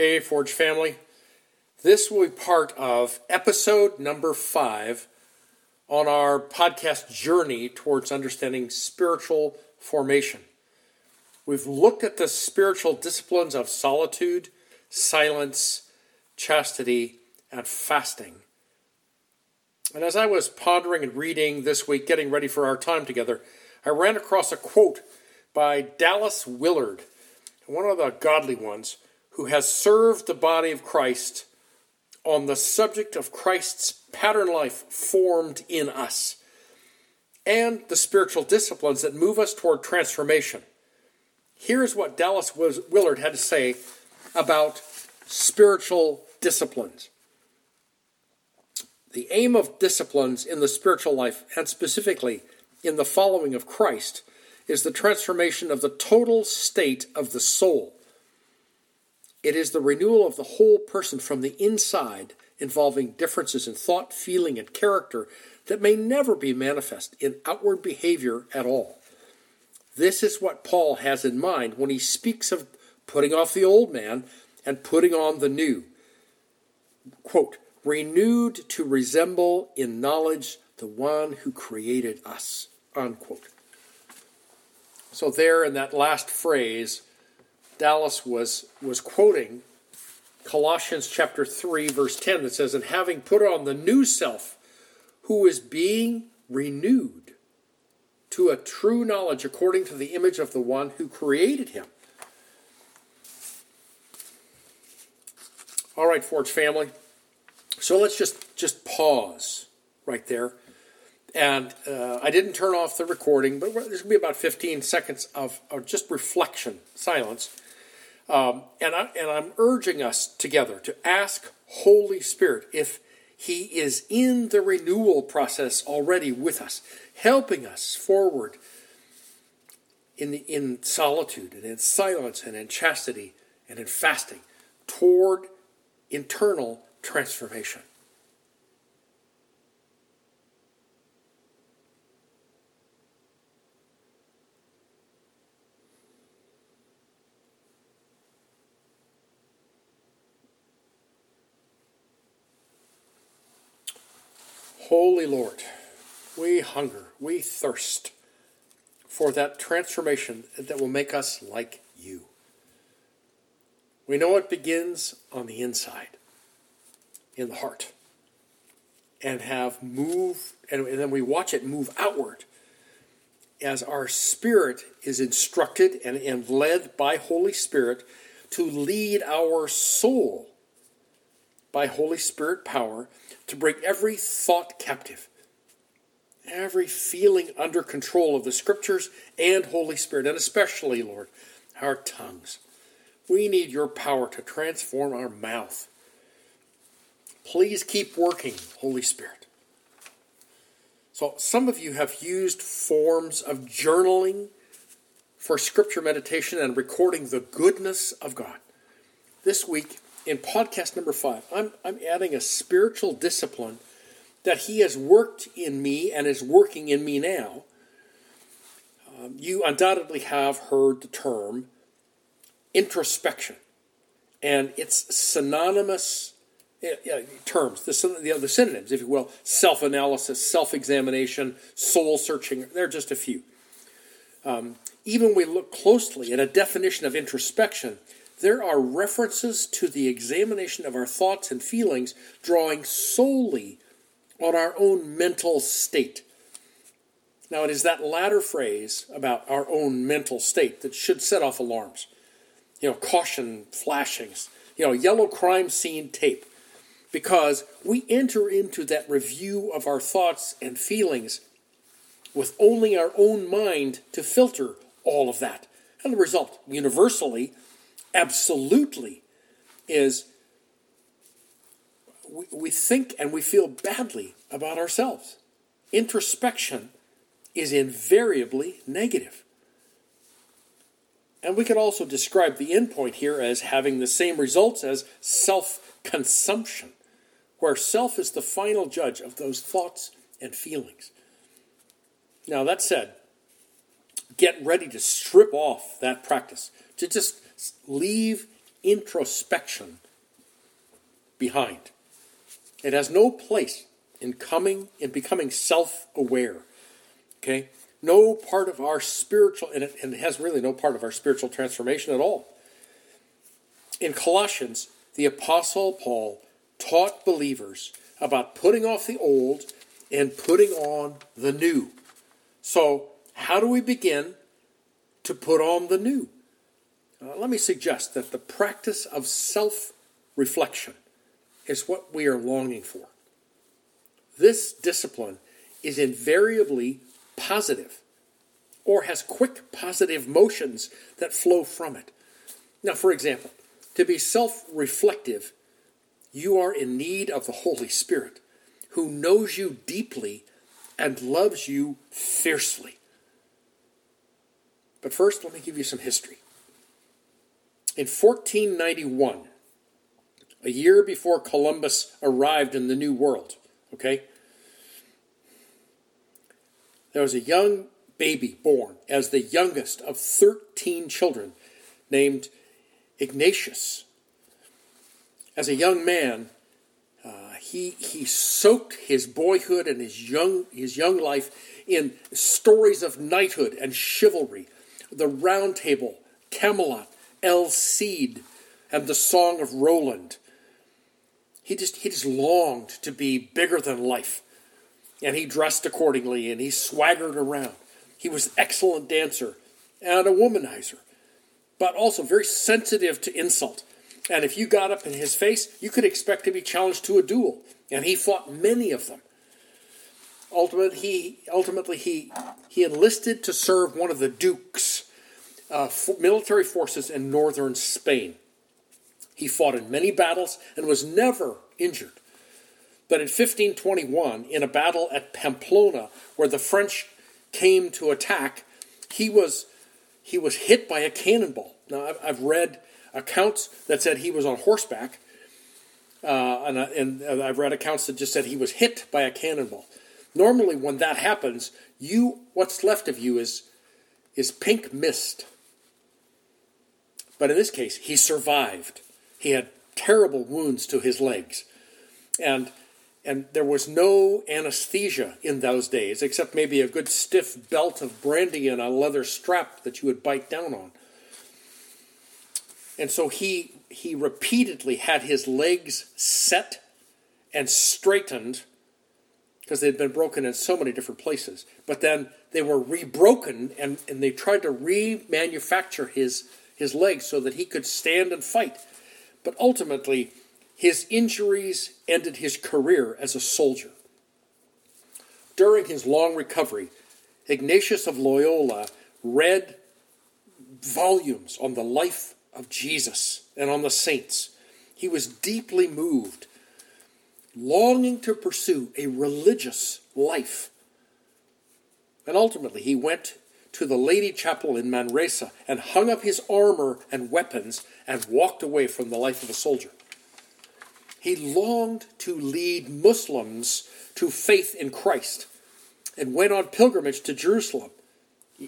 Hey, Forge family. This will be part of episode number five on our podcast journey towards understanding spiritual formation. We've looked at the spiritual disciplines of solitude, silence, chastity, and fasting. And as I was pondering and reading this week, getting ready for our time together, I ran across a quote by Dallas Willard, one of the godly ones who has served the body of Christ on the subject of Christ's pattern life formed in us and the spiritual disciplines that move us toward transformation. Here's what Dallas Willard had to say about spiritual disciplines. The aim of disciplines in the spiritual life, and specifically in the following of Christ, is the transformation of the total state of the soul it is the renewal of the whole person from the inside, involving differences in thought, feeling, and character that may never be manifest in outward behavior at all. This is what Paul has in mind when he speaks of putting off the old man and putting on the new. Quote, renewed to resemble in knowledge the one who created us. Unquote. So, there in that last phrase, Dallas was, was quoting Colossians chapter 3, verse 10, that says, And having put on the new self, who is being renewed to a true knowledge according to the image of the one who created him. All right, Forge family. So let's just just pause right there. And uh, I didn't turn off the recording, but there's going to be about 15 seconds of, of just reflection, silence. Um, and, I, and I'm urging us together to ask Holy Spirit if He is in the renewal process already with us, helping us forward in, the, in solitude and in silence and in chastity and in fasting toward internal transformation. Holy Lord, we hunger, we thirst for that transformation that will make us like you. We know it begins on the inside, in the heart, and have move, and, and then we watch it move outward as our spirit is instructed and, and led by Holy Spirit to lead our soul by Holy Spirit power to bring every thought captive, every feeling under control of the Scriptures and Holy Spirit, and especially, Lord, our tongues. We need your power to transform our mouth. Please keep working, Holy Spirit. So, some of you have used forms of journaling for scripture meditation and recording the goodness of God. This week, in podcast number five, I'm, I'm adding a spiritual discipline that He has worked in me and is working in me now. Um, you undoubtedly have heard the term introspection, and it's synonymous terms, the, the, the synonyms, if you will self analysis, self examination, soul searching. They're just a few. Um, even we look closely at a definition of introspection, there are references to the examination of our thoughts and feelings drawing solely on our own mental state. Now, it is that latter phrase about our own mental state that should set off alarms. You know, caution flashings, you know, yellow crime scene tape. Because we enter into that review of our thoughts and feelings with only our own mind to filter all of that. And the result, universally, absolutely is we, we think and we feel badly about ourselves. Introspection is invariably negative. And we could also describe the endpoint here as having the same results as self consumption, where self is the final judge of those thoughts and feelings. Now, that said, get ready to strip off that practice, to just leave introspection behind. It has no place in coming in becoming self-aware. Okay? No part of our spiritual and it, and it has really no part of our spiritual transformation at all. In Colossians, the apostle Paul taught believers about putting off the old and putting on the new. So, how do we begin to put on the new? Uh, let me suggest that the practice of self reflection is what we are longing for. This discipline is invariably positive or has quick positive motions that flow from it. Now, for example, to be self reflective, you are in need of the Holy Spirit who knows you deeply and loves you fiercely. But first, let me give you some history. In 1491, a year before Columbus arrived in the New World, okay, there was a young baby born as the youngest of 13 children named Ignatius. As a young man, uh, he, he soaked his boyhood and his young, his young life in stories of knighthood and chivalry, the Round Table, Camelot, El Cid, and the Song of Roland. He just, he just longed to be bigger than life. And he dressed accordingly and he swaggered around. He was an excellent dancer and a womanizer, but also very sensitive to insult. And if you got up in his face, you could expect to be challenged to a duel. And he fought many of them. Ultimately, he, ultimately, he, he enlisted to serve one of the dukes' uh, military forces in northern Spain. He fought in many battles and was never injured. But in 1521, in a battle at Pamplona, where the French came to attack, he was, he was hit by a cannonball. Now, I've, I've read accounts that said he was on horseback, uh, and, and I've read accounts that just said he was hit by a cannonball. Normally, when that happens, you what's left of you is is pink mist. But in this case, he survived. He had terrible wounds to his legs, and and there was no anesthesia in those days, except maybe a good stiff belt of brandy and a leather strap that you would bite down on. And so he he repeatedly had his legs set and straightened because they'd been broken in so many different places. But then they were rebroken and, and they tried to remanufacture his his legs so that he could stand and fight. But ultimately, his injuries ended his career as a soldier. During his long recovery, Ignatius of Loyola read volumes on the life of Jesus and on the saints. He was deeply moved, longing to pursue a religious life. And ultimately, he went to the Lady Chapel in Manresa and hung up his armor and weapons and walked away from the life of a soldier. He longed to lead Muslims to faith in Christ and went on pilgrimage to Jerusalem.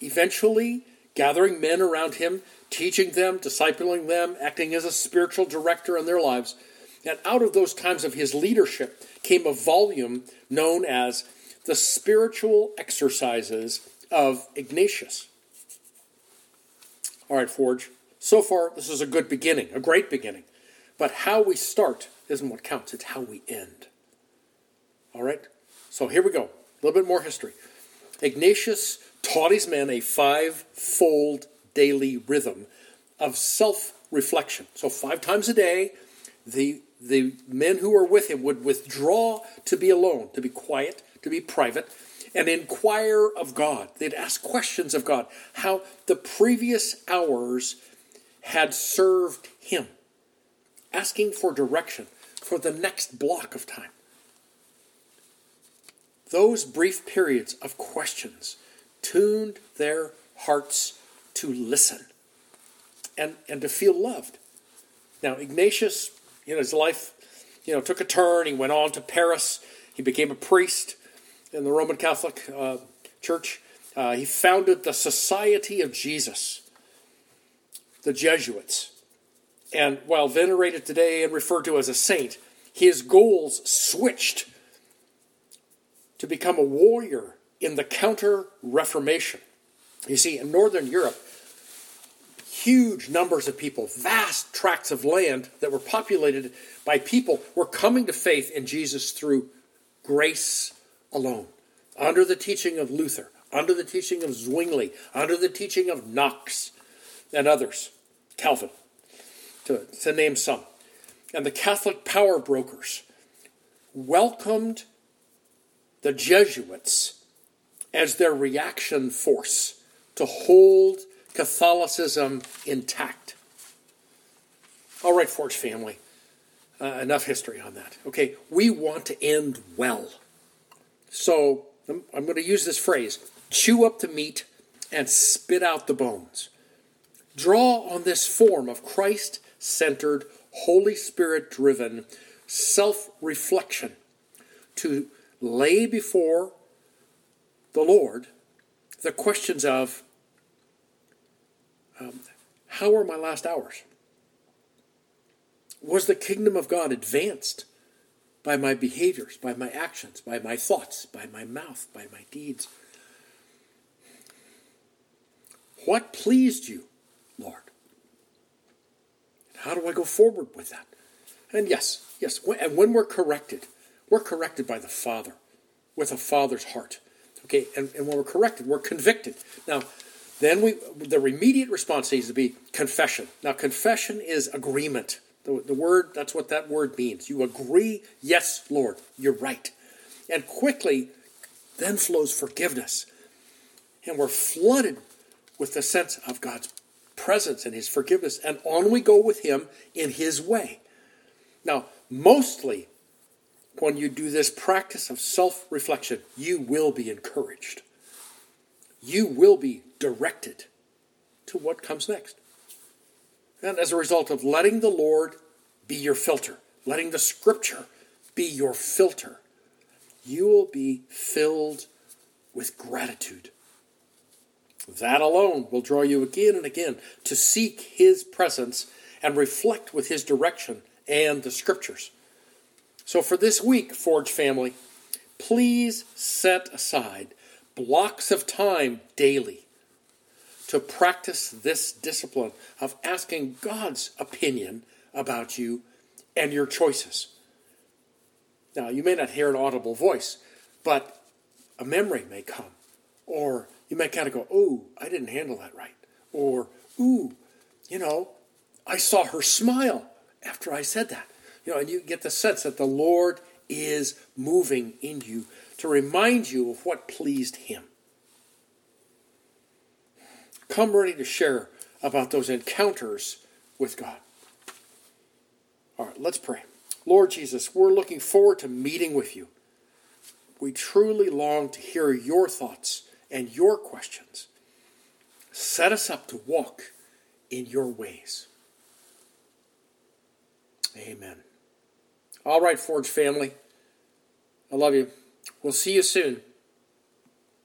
Eventually, gathering men around him, teaching them, discipling them, acting as a spiritual director in their lives. And out of those times of his leadership came a volume known as The Spiritual Exercises of Ignatius. All right, Forge. So far, this is a good beginning, a great beginning. But how we start isn't what counts, it's how we end. All right? So here we go. A little bit more history. Ignatius taught his men a five-fold daily rhythm of self-reflection. So five times a day, the the men who were with him would withdraw to be alone, to be quiet, to be private, and inquire of God. They'd ask questions of God, how the previous hours had served him, asking for direction for the next block of time. Those brief periods of questions tuned their hearts to listen and, and to feel loved. Now, Ignatius, you know, his life, you know, took a turn. He went on to Paris. He became a priest in the Roman Catholic uh, Church. Uh, he founded the Society of Jesus, the Jesuits. And while venerated today and referred to as a saint, his goals switched to become a warrior in the Counter Reformation. You see, in Northern Europe, huge numbers of people, vast tracts of land that were populated by people, were coming to faith in Jesus through grace alone, under the teaching of Luther, under the teaching of Zwingli, under the teaching of Knox and others, Calvin, to, to name some. And the Catholic power brokers welcomed the Jesuits as their reaction force to hold Catholicism intact. All right, Forge family, uh, enough history on that. Okay, we want to end well. So I'm, I'm going to use this phrase chew up the meat and spit out the bones. Draw on this form of Christ centered, Holy Spirit driven self reflection to lay before the Lord the questions of um, how are my last hours? Was the kingdom of God advanced by my behaviors, by my actions, by my thoughts, by my mouth, by my deeds? What pleased you, Lord? How do I go forward with that? And yes, yes, and when we're corrected, we're corrected by the Father with a Father's heart. Okay, and, and when we're corrected, we're convicted. Now, then we the immediate response needs to be confession. Now, confession is agreement. The, the word, that's what that word means. You agree, yes, Lord, you're right. And quickly, then flows forgiveness. And we're flooded with the sense of God's presence and His forgiveness. And on we go with Him in His way. Now, mostly when you do this practice of self reflection, you will be encouraged. You will be directed to what comes next. And as a result of letting the Lord be your filter, letting the Scripture be your filter, you will be filled with gratitude. That alone will draw you again and again to seek His presence and reflect with His direction and the Scriptures. So for this week, Forge family, please set aside blocks of time daily to practice this discipline of asking God's opinion about you and your choices. Now, you may not hear an audible voice, but a memory may come. Or you may kind of go, oh, I didn't handle that right. Or, ooh, you know, I saw her smile after I said that. You know, and you get the sense that the Lord is moving in you to remind you of what pleased Him. Come ready to share about those encounters with God. All right, let's pray. Lord Jesus, we're looking forward to meeting with you. We truly long to hear your thoughts and your questions. Set us up to walk in your ways. Amen. All right, Forge family. I love you. We'll see you soon.